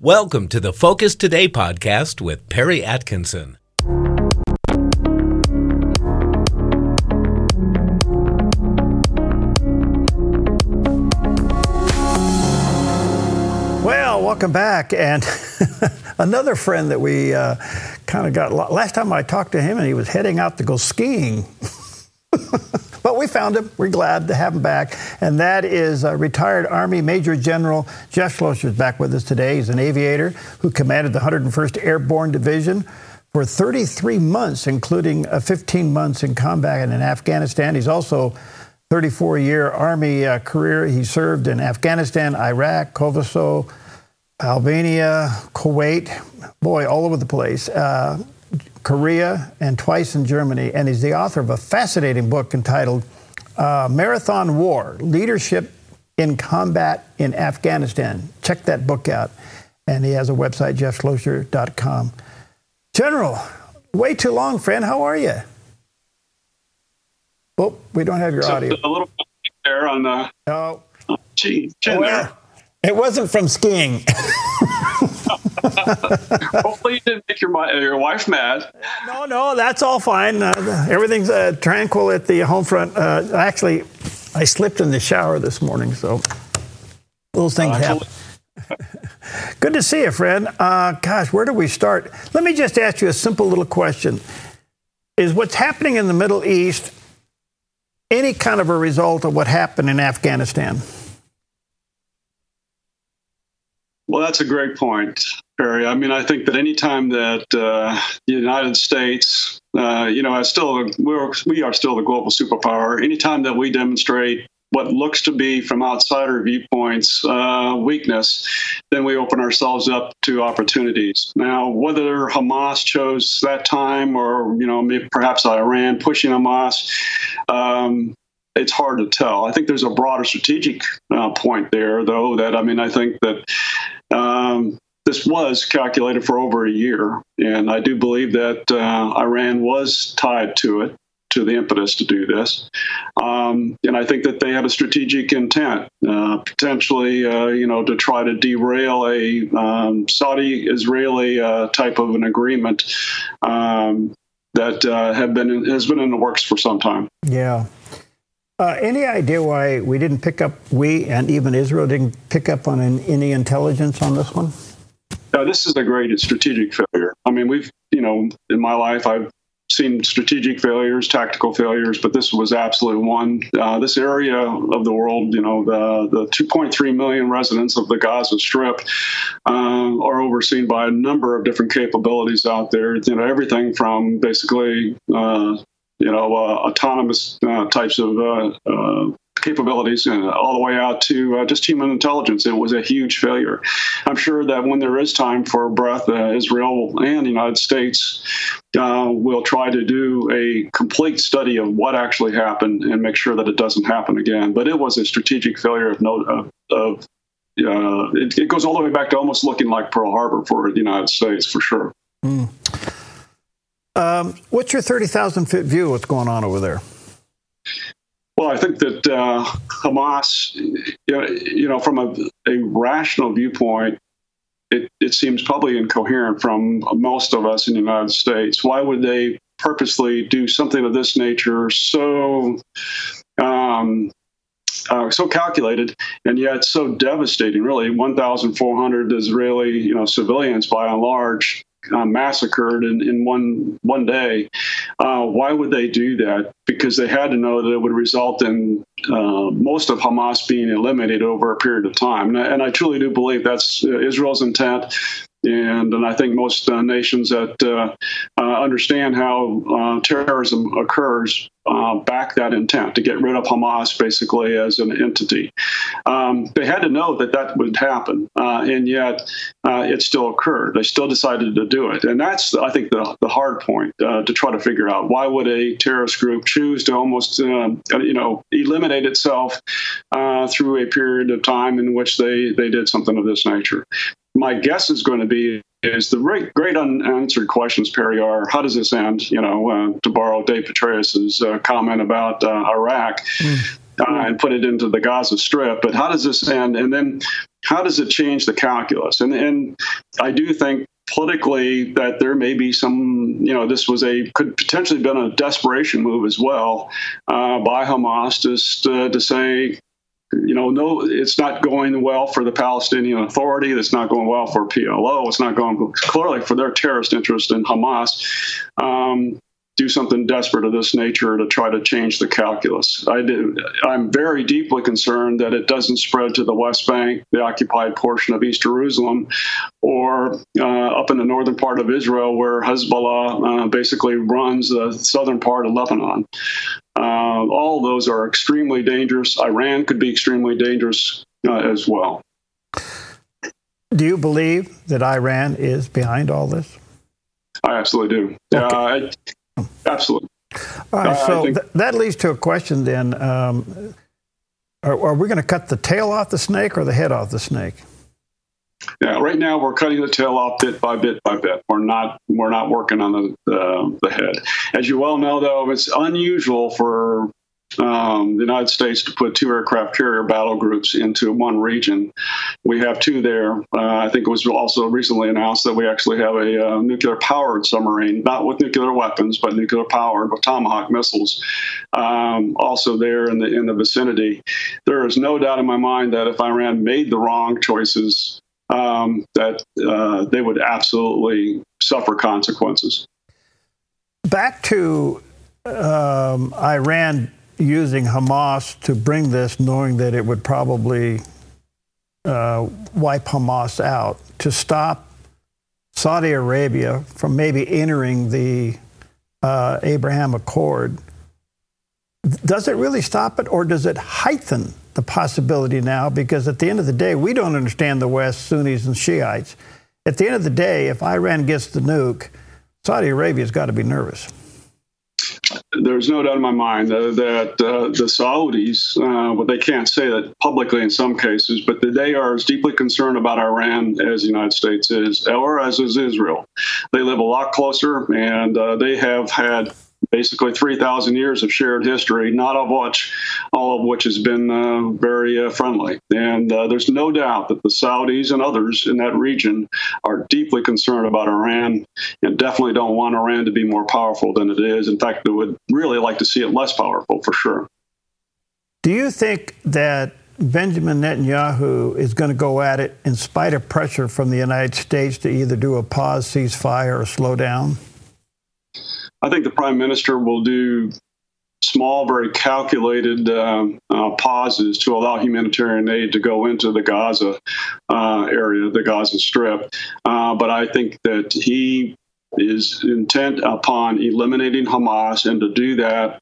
Welcome to the Focus Today podcast with Perry Atkinson. Well, welcome back. And another friend that we uh, kind of got last time I talked to him, and he was heading out to go skiing. but we found him. We're glad to have him back. And that is uh, retired Army Major General Jeff Schloesser is back with us today. He's an aviator who commanded the 101st Airborne Division for 33 months, including uh, 15 months in combat in Afghanistan. He's also 34 year Army uh, career. He served in Afghanistan, Iraq, Kosovo, Albania, Kuwait, boy, all over the place. Uh, Korea, and twice in Germany. And he's the author of a fascinating book entitled uh, Marathon War Leadership in Combat in Afghanistan. Check that book out. And he has a website, jeffschloesser.com. General, way too long, friend. How are you? Oh, we don't have your audio. A little there on the. Oh. Gee, well, it wasn't from skiing. Hopefully, you didn't make your your wife mad. No, no, that's all fine. Uh, everything's uh, tranquil at the home front. Uh, actually, I slipped in the shower this morning, so those things uh, happen. Good to see you, friend. Uh, gosh, where do we start? Let me just ask you a simple little question: Is what's happening in the Middle East any kind of a result of what happened in Afghanistan? Well, that's a great point, Perry. I mean, I think that any time that uh, the United States, uh, you know, as still we're, we are still the global superpower. Anytime that we demonstrate what looks to be from outsider viewpoints uh, weakness, then we open ourselves up to opportunities. Now, whether Hamas chose that time or you know perhaps Iran pushing Hamas. Um, it's hard to tell. I think there's a broader strategic uh, point there, though. That I mean, I think that um, this was calculated for over a year, and I do believe that uh, Iran was tied to it, to the impetus to do this. Um, and I think that they had a strategic intent, uh, potentially, uh, you know, to try to derail a um, Saudi-Israeli uh, type of an agreement um, that uh, have been in, has been in the works for some time. Yeah. Uh, any idea why we didn't pick up, we and even Israel didn't pick up on an, any intelligence on this one? This is a great strategic failure. I mean, we've, you know, in my life, I've seen strategic failures, tactical failures, but this was absolutely one. Uh, this area of the world, you know, the, the 2.3 million residents of the Gaza Strip uh, are overseen by a number of different capabilities out there. You know, everything from basically uh, you know, uh, autonomous uh, types of uh, capabilities uh, all the way out to uh, just human intelligence. It was a huge failure. I'm sure that when there is time for breath, uh, Israel and the United States will try to do a complete study of what actually happened and make sure that it doesn't happen again. But it was a strategic failure of note of, of it, it, goes all the way back to almost looking like Pearl Harbor for the United States, for sure. Mm. Um, what's your 30,000 foot view of what's going on over there? Well, I think that uh, Hamas, you know, you know, from a, a rational viewpoint, it, it seems probably incoherent from most of us in the United States. Why would they purposely do something of this nature so um, uh, so calculated and yet so devastating. Really, 1,400 Israeli, you know, civilians by and large uh, massacred in, in one one day. Uh, why would they do that? Because they had to know that it would result in uh, most of Hamas being eliminated over a period of time. And I, and I truly do believe that's uh, Israel's intent. And, and I think most uh, nations that uh, uh, understand how uh, terrorism occurs uh, back that intent to get rid of Hamas basically as an entity. Um, they had to know that that would happen, uh, and yet it still occurred. They still decided to do it, and that's I think the the hard point to try to figure out why would a terrorist group choose to almost you know eliminate itself through a period of time in which they they did something of this nature my guess is going to be is the great, great unanswered questions, Perry, are how does this end? You know, uh, to borrow Dave Petraeus's uh, comment about uh, Iraq. Mm. Uh, and put it into the Gaza Strip. But how does this end? And then how does it change the calculus? And and I do think politically that there may be some, you know, this was a could potentially been a desperation move as well uh, by Hamas just uh, to say, you know, no, it's not going well for the Palestinian Authority. It's not going well for PLO. It's not going clearly for their terrorist interest in Hamas. Um, do something desperate of this nature to try to change the calculus. I do, I'm very deeply concerned that it doesn't spread to the West Bank, the occupied portion of East Jerusalem, or uh, up in the northern part of Israel where Hezbollah uh, basically runs the southern part of Lebanon. Uh, all those are extremely dangerous. Iran could be extremely dangerous uh, as well. Do you believe that Iran is behind all this? I absolutely do. Okay. Uh, Absolutely. All right, so think, th- that leads to a question then. Um, are, are, we going to cut the tail off the snake or the head off the snake? Yeah, right now we're cutting the tail off bit by bit by bit. We're not we're not working on the the, the head. As you well know, though, it's unusual for um, the United States to put two aircraft carrier battle groups into one region. We have two there. Uh, I think it was also recently announced that we actually have a uh, nuclear powered submarine, not with nuclear weapons, but nuclear powered with Tomahawk missiles, um, also there in the in the vicinity. There is no doubt in my mind that if Iran made the wrong choices, um, that uh, they would absolutely suffer consequences. Back to um, Iran using Hamas to bring this, knowing that it would probably uh, wipe Hamas out, to stop Saudi Arabia from maybe entering the uh, Abraham Accord. Does it really stop it, or does it heighten the possibility now? Because at the end of the day, we don't understand the West, Sunnis and Shiites. At the end of the day, if Iran gets the nuke, Saudi Arabia's got to be nervous there's no doubt in my mind that, that uh, the Saudis, uh, well, they can't say that publicly in some cases, but they are as deeply concerned about Iran as the United States is, or as is Israel. They live a lot closer, and uh, they have had basically 3,000 years of shared history, not of which, all of which has been uh, very uh, friendly. And uh, there's no doubt that the Saudis and others in that region are deeply concerned about Iran and definitely don't want Iran to be more powerful than it is. In fact, they would really like to see it less powerful for sure. Do you think that Benjamin Netanyahu is going to go at it in spite of pressure from the United States to either do a pause, ceasefire, or slow down? I think the prime minister will do small, very calculated um, uh, pauses to allow humanitarian aid to go into the Gaza uh, area, the Gaza Strip. Uh, but I think that he is intent upon eliminating Hamas, and to do that,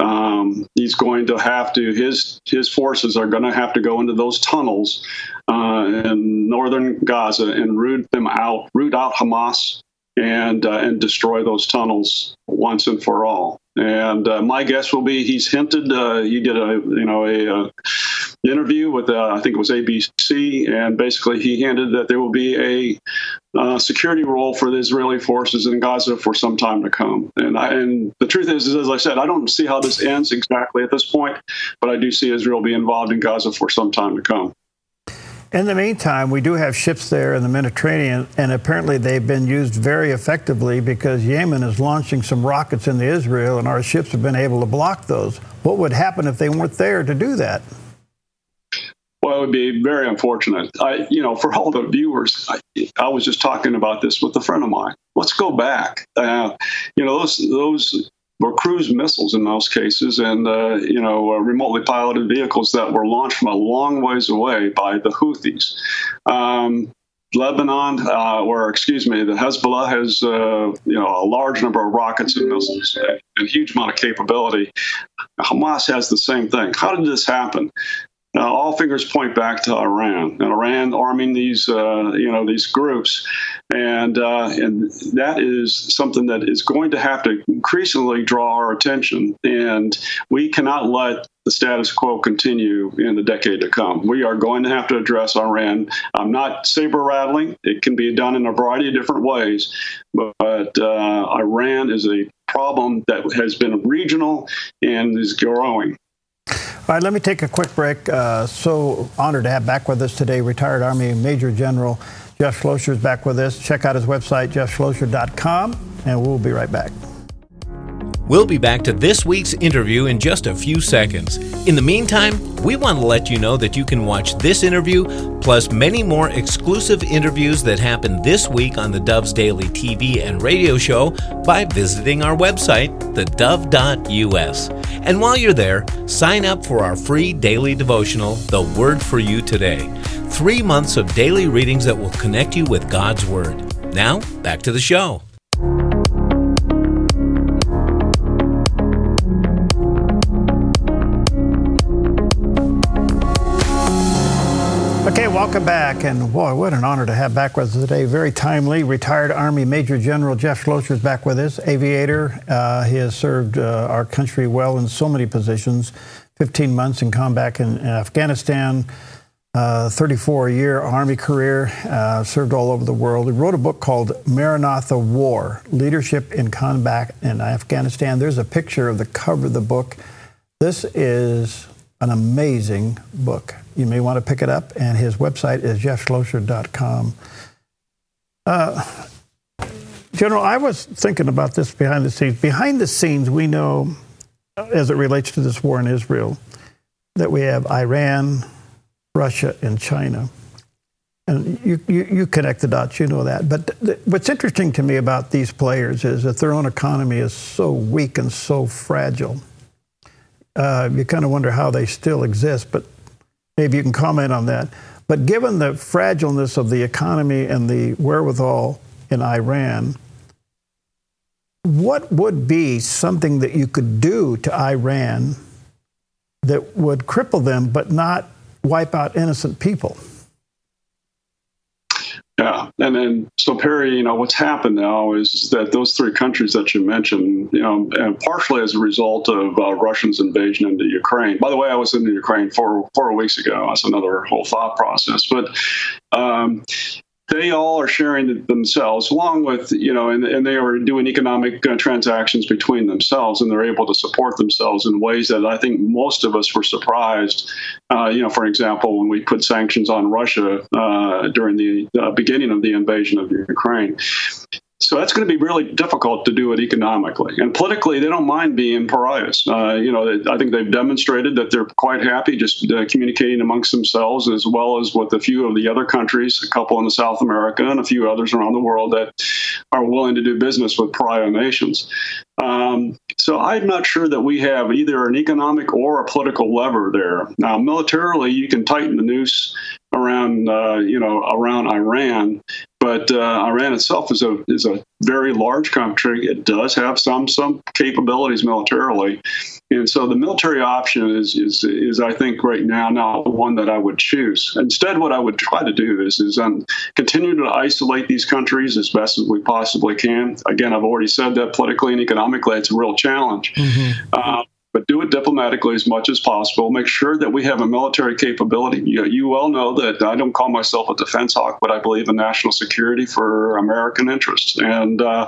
um, he's going to have to his his forces are going to have to go into those tunnels uh, in northern Gaza and root them out, root out Hamas and uh, and destroy those tunnels once and for all. And uh, my guess will be he's hinted. Uh, he did a you know a, a uh, interview with uh, I think it was ABC, and basically he hinted that there will be a uh, security role for the Israeli forces in Gaza for some time to come. And I, and the truth is, is, as I said, I don't see how this ends exactly at this point, but I do see Israel be involved in Gaza for some time to come. In the meantime, we do have ships there in the Mediterranean, and apparently they've been used very effectively because Yemen is launching some rockets into Israel, and our ships have been able to block those. What would happen if they weren't there to do that? Well, it would be very unfortunate. I, you know, for all the viewers, I, I was just talking about this with a friend of mine. Let's go back. Uh, you know, those those were cruise missiles in most cases, and uh, you know, uh, remotely piloted vehicles that were launched from a long ways away by the Houthis. Um, Lebanon, uh, or excuse me, the Hezbollah has uh, you know a large number of rockets and missiles and a huge amount of capability. Hamas has the same thing. How did this happen? Uh, all fingers point back to Iran and Iran arming these, uh, you know, these groups, and uh, and that is something that is going to have to increasingly draw our attention. And we cannot let the status quo continue in the decade to come. We are going to have to address Iran. I'm not saber rattling. It can be done in a variety of different ways, but, but uh, Iran is a problem that has been regional and is growing. All right, let me take a quick break. Uh, so honored to have back with us today retired Army Major General Jeff Schloesser is back with us. Check out his website, jeffschloesser.com, and we'll be right back. We'll be back to this week's interview in just a few seconds. In the meantime, we want to let you know that you can watch this interview plus many more exclusive interviews that happen this week on the Dove's Daily TV and radio show by visiting our website, thedove.us. And while you're there, sign up for our free daily devotional, The Word for You Today. Three months of daily readings that will connect you with God's Word. Now, back to the show. Welcome back. And boy, what an honor to have back with us today. Very timely. Retired Army Major General Jeff Schloesser is back with us. Aviator. Uh, he has served uh, our country well in so many positions 15 months in combat in, in Afghanistan, uh, 34 year Army career, uh, served all over the world. He wrote a book called Marathon War Leadership in Combat in Afghanistan. There's a picture of the cover of the book. This is an amazing book. You may want to pick it up, and his website is jeffschloesser.com. Uh, General, I was thinking about this behind the scenes. Behind the scenes, we know, as it relates to this war in Israel, that we have Iran, Russia, and China. And you, you, you connect the dots, you know that. But th- what's interesting to me about these players is that their own economy is so weak and so fragile. Uh, you kind of wonder how they still exist, but maybe you can comment on that. But given the fragileness of the economy and the wherewithal in Iran, what would be something that you could do to Iran that would cripple them but not wipe out innocent people? And then so Perry, you know, what's happened now is that those three countries that you mentioned, you know, and partially as a result of uh, Russia's invasion into Ukraine. By the way, I was in Ukraine four four weeks ago. That's another whole thought process, but. Um, they all are sharing themselves along with you know and, and they are doing economic uh, transactions between themselves and they're able to support themselves in ways that i think most of us were surprised. Uh, you know for example when we put sanctions on russia uh, during the uh, beginning of the invasion of ukraine so that's going to be really difficult to do it economically. And politically, they don't mind being pariahs. Uh, you know, I think they've demonstrated that they're quite happy just uh, communicating amongst themselves as well as with a few of the other countries, a couple in South America and a few others around the world that are willing to do business with pariah nations. Um, so I'm not sure that we have either an economic or a political lever there. Now, militarily, you can tighten the noose around uh, you know around Iran, but uh, Iran itself is a is a very large country. It does have some some capabilities militarily, and so the military option is is is I think right now not the one that I would choose. Instead, what I would try to do is is um, continue to isolate these countries as best as we possibly can. Again, I've already said that politically and economically, it's a real challenge. Mm-hmm. Uh, but do it diplomatically as much as possible. Make sure that we have a military capability. You, you well know that I don't call myself a defense hawk, but I believe in national security for American interests. And uh,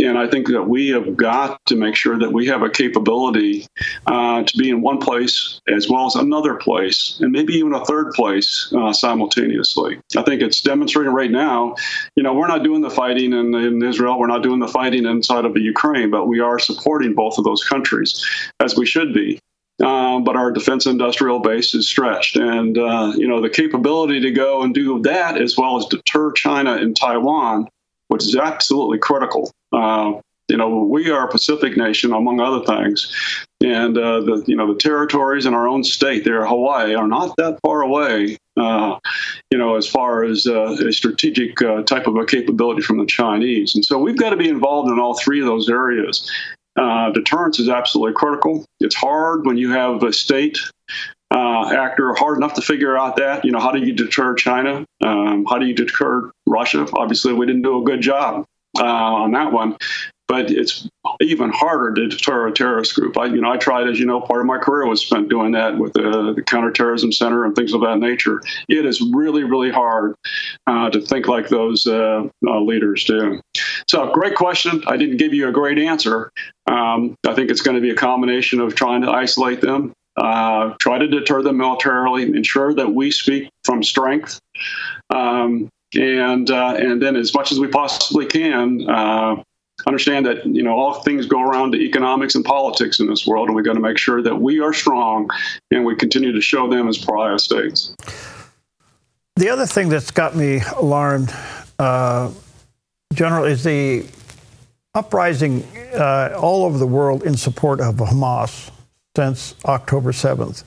and I think that we have got to make sure that we have a capability uh, to be in one place as well as another place, and maybe even a third place uh, simultaneously. I think it's demonstrating right now. You know, we're not doing the fighting in, in Israel, we're not doing the fighting inside of the Ukraine, but we are supporting both of those countries as we should be. Uh, but our defense industrial base is stretched, and uh, you know the capability to go and do that as well as deter China and Taiwan, which is absolutely critical. Uh, you know, we are a Pacific nation, among other things, and uh, the you know the territories in our own state, there, Hawaii, are not that far away. Uh, you know, as far as uh, a strategic uh, type of a capability from the Chinese, and so we've got to be involved in all three of those areas. Uh, deterrence is absolutely critical. It's hard when you have a state uh, actor hard enough to figure out that. You know, how do you deter China? Um, how do you deter Russia? Obviously, we didn't do a good job uh, on that one. But it's even harder to deter a terrorist group. I, you know, I tried, as you know, part of my career was spent doing that with the, the counterterrorism center and things of that nature. It is really, really hard uh, to think like those uh, uh, leaders do. So, great question. I didn't give you a great answer. Um, I think it's going to be a combination of trying to isolate them uh, try to deter them militarily, ensure that we speak from strength, um, and uh, and then as much as we possibly can. Uh, understand that you know all things go around to economics and politics in this world, and we got to make sure that we are strong and we continue to show them as pariah states. The other thing that's got me alarmed, uh, General, is the uprising uh, all over the world in support of Hamas since October 7th,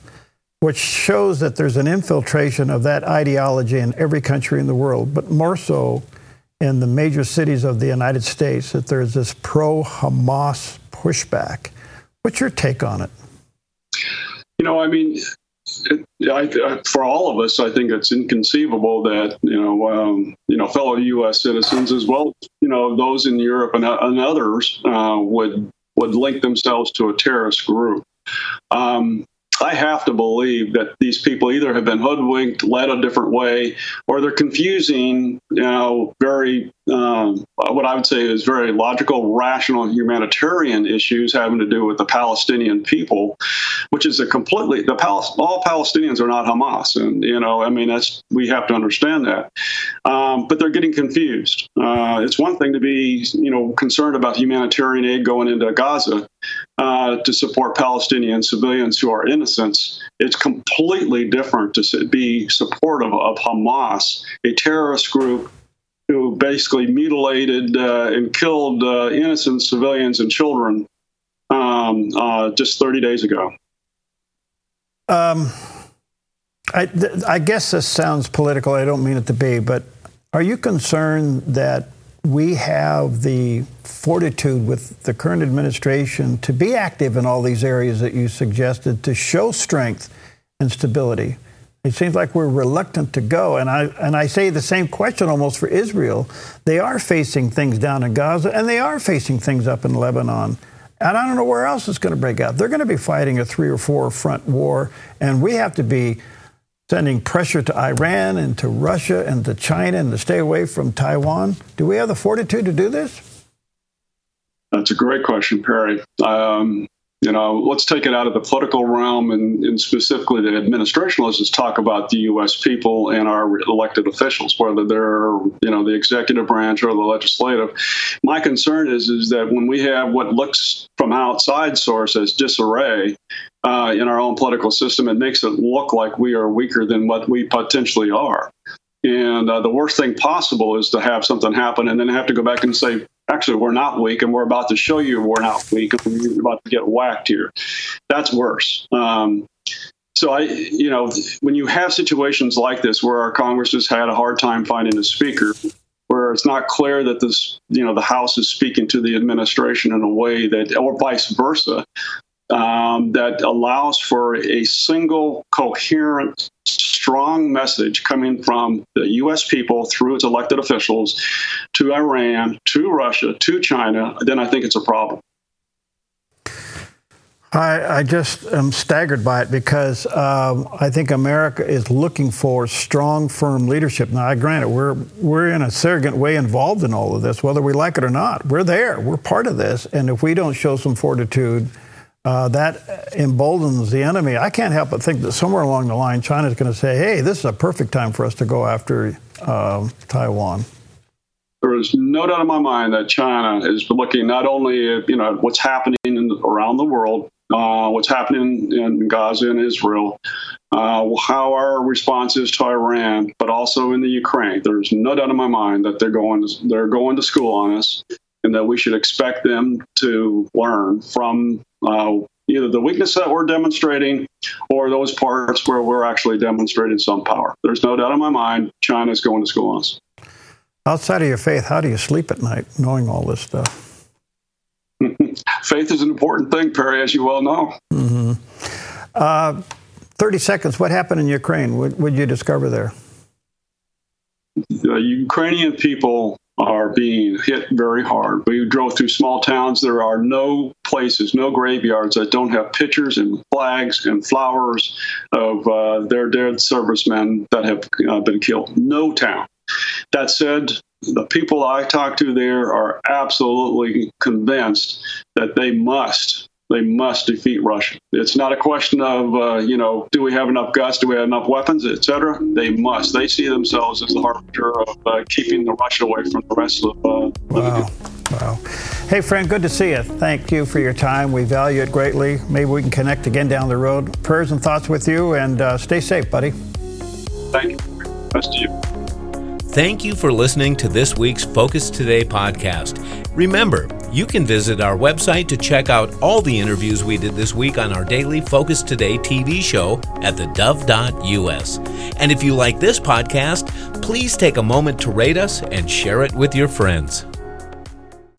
which shows that there's an infiltration of that ideology in every country in the world, but more so in the major cities of the United States, that there's this pro Hamas pushback. What's your take on it? You know, I mean, it, I, for all of us, I think it's inconceivable that you know, um, you know, fellow U.S. citizens as well, you know, those in Europe and, and others uh, would would link themselves to a terrorist group. Um, I have to believe that these people either have been hoodwinked, led a different way, or they're confusing, you know, very um, what I would say is very logical, rational humanitarian issues having to do with the Palestinian people, which is a completely the Pal- all Palestinians are not Hamas, and you know, I mean, that's we have to understand that. Um, but they're getting confused. Uh, it's one thing to be, you know, concerned about humanitarian aid going into Gaza uh, to support Palestinian civilians who are innocents. It's completely different to be supportive of Hamas, a terrorist group who basically mutilated uh, and killed uh, innocent civilians and children um, uh, just 30 days ago. Um, I, th- I guess this sounds political. I don't mean it to be, but are you concerned that we have the fortitude with the current administration to be active in all these areas that you suggested to show strength and stability? It seems like we're reluctant to go. And I, and I say the same question almost for Israel. They are facing things down in Gaza, and they are facing things up in Lebanon. And I don't know where else it's going to break out. They're going to be fighting a three or four front war, and we have to be sending pressure to Iran and to Russia and to China and to stay away from Taiwan. Do we have the fortitude to do this? That's a great question, Perry. Um, you know, let's take it out of the political realm and, and, specifically the administration. Let's just talk about the U.S. people and our elected officials, whether they're, you know, the executive branch or the legislative. My concern is is that when we have what looks from outside source as disarray uh, in our own political system, it makes it look like we are weaker than what we potentially are. And uh, the worst thing possible is to have something happen and then have to go back and say, actually, we're not weak and we're about to show you we're not weak and we're about to get whacked here. That's worse. Um, so I, you know, when you have situations like this where our Congress has had a hard time finding a speaker, where it's not clear that this, you know, the House is speaking to the administration in a way that, or vice versa, um, that allows for a single coherent strong message coming from the U.S. people through its elected officials to Iran, to Russia, to China, then I think it's a problem. I, I just am staggered by it because um, I think America is looking for strong, firm leadership. Now, I grant it, we're, we're in a surrogate way involved in all of this, whether we like it or not. We're there, we're part of this. And if we don't show some fortitude, uh, that emboldens the enemy. I can't help but think that somewhere along the line, China is going to say, hey, this is a perfect time for us to go after uh, Taiwan. There is no doubt in my mind that China is looking not only at you know what's happening in, around the world, uh, what's happening in Gaza and Israel, uh, how our response is to Iran, but also in the Ukraine. There's no doubt in my mind that they're going to, they're going to school on us, and that we should expect them to learn from uh, either the weakness that we're demonstrating or those parts where we're actually demonstrating some power. There's no doubt in my mind China is going to school on us. Outside of your faith, how do you sleep at night knowing all this stuff? faith is an important thing, Perry, as you well know. Mm-hmm. Uh, 30 seconds. What happened in Ukraine? What would you discover there? The Ukrainian people are being hit very hard. We drove through small towns. There are no places, no graveyards that don't have pictures and flags and flowers of uh, their dead servicemen that have uh, been killed. No town. That said, the people I talk to there are absolutely convinced that they must they must defeat Russia. It's not a question of, uh, you know, do we have enough guts? Do we have enough weapons, etc. They must. They see themselves as the harbinger of uh, keeping the Russia away from the rest of uh, Wow. Wow. Hey, friend, good to see you. Thank you for your time. We value it greatly. Maybe we can connect again down the road. Prayers and thoughts with you, and uh, stay safe, buddy. Thank you. Best to you. Thank you for listening to this week's Focus Today podcast. Remember, you can visit our website to check out all the interviews we did this week on our daily Focus Today TV show at thedove.us. And if you like this podcast, please take a moment to rate us and share it with your friends.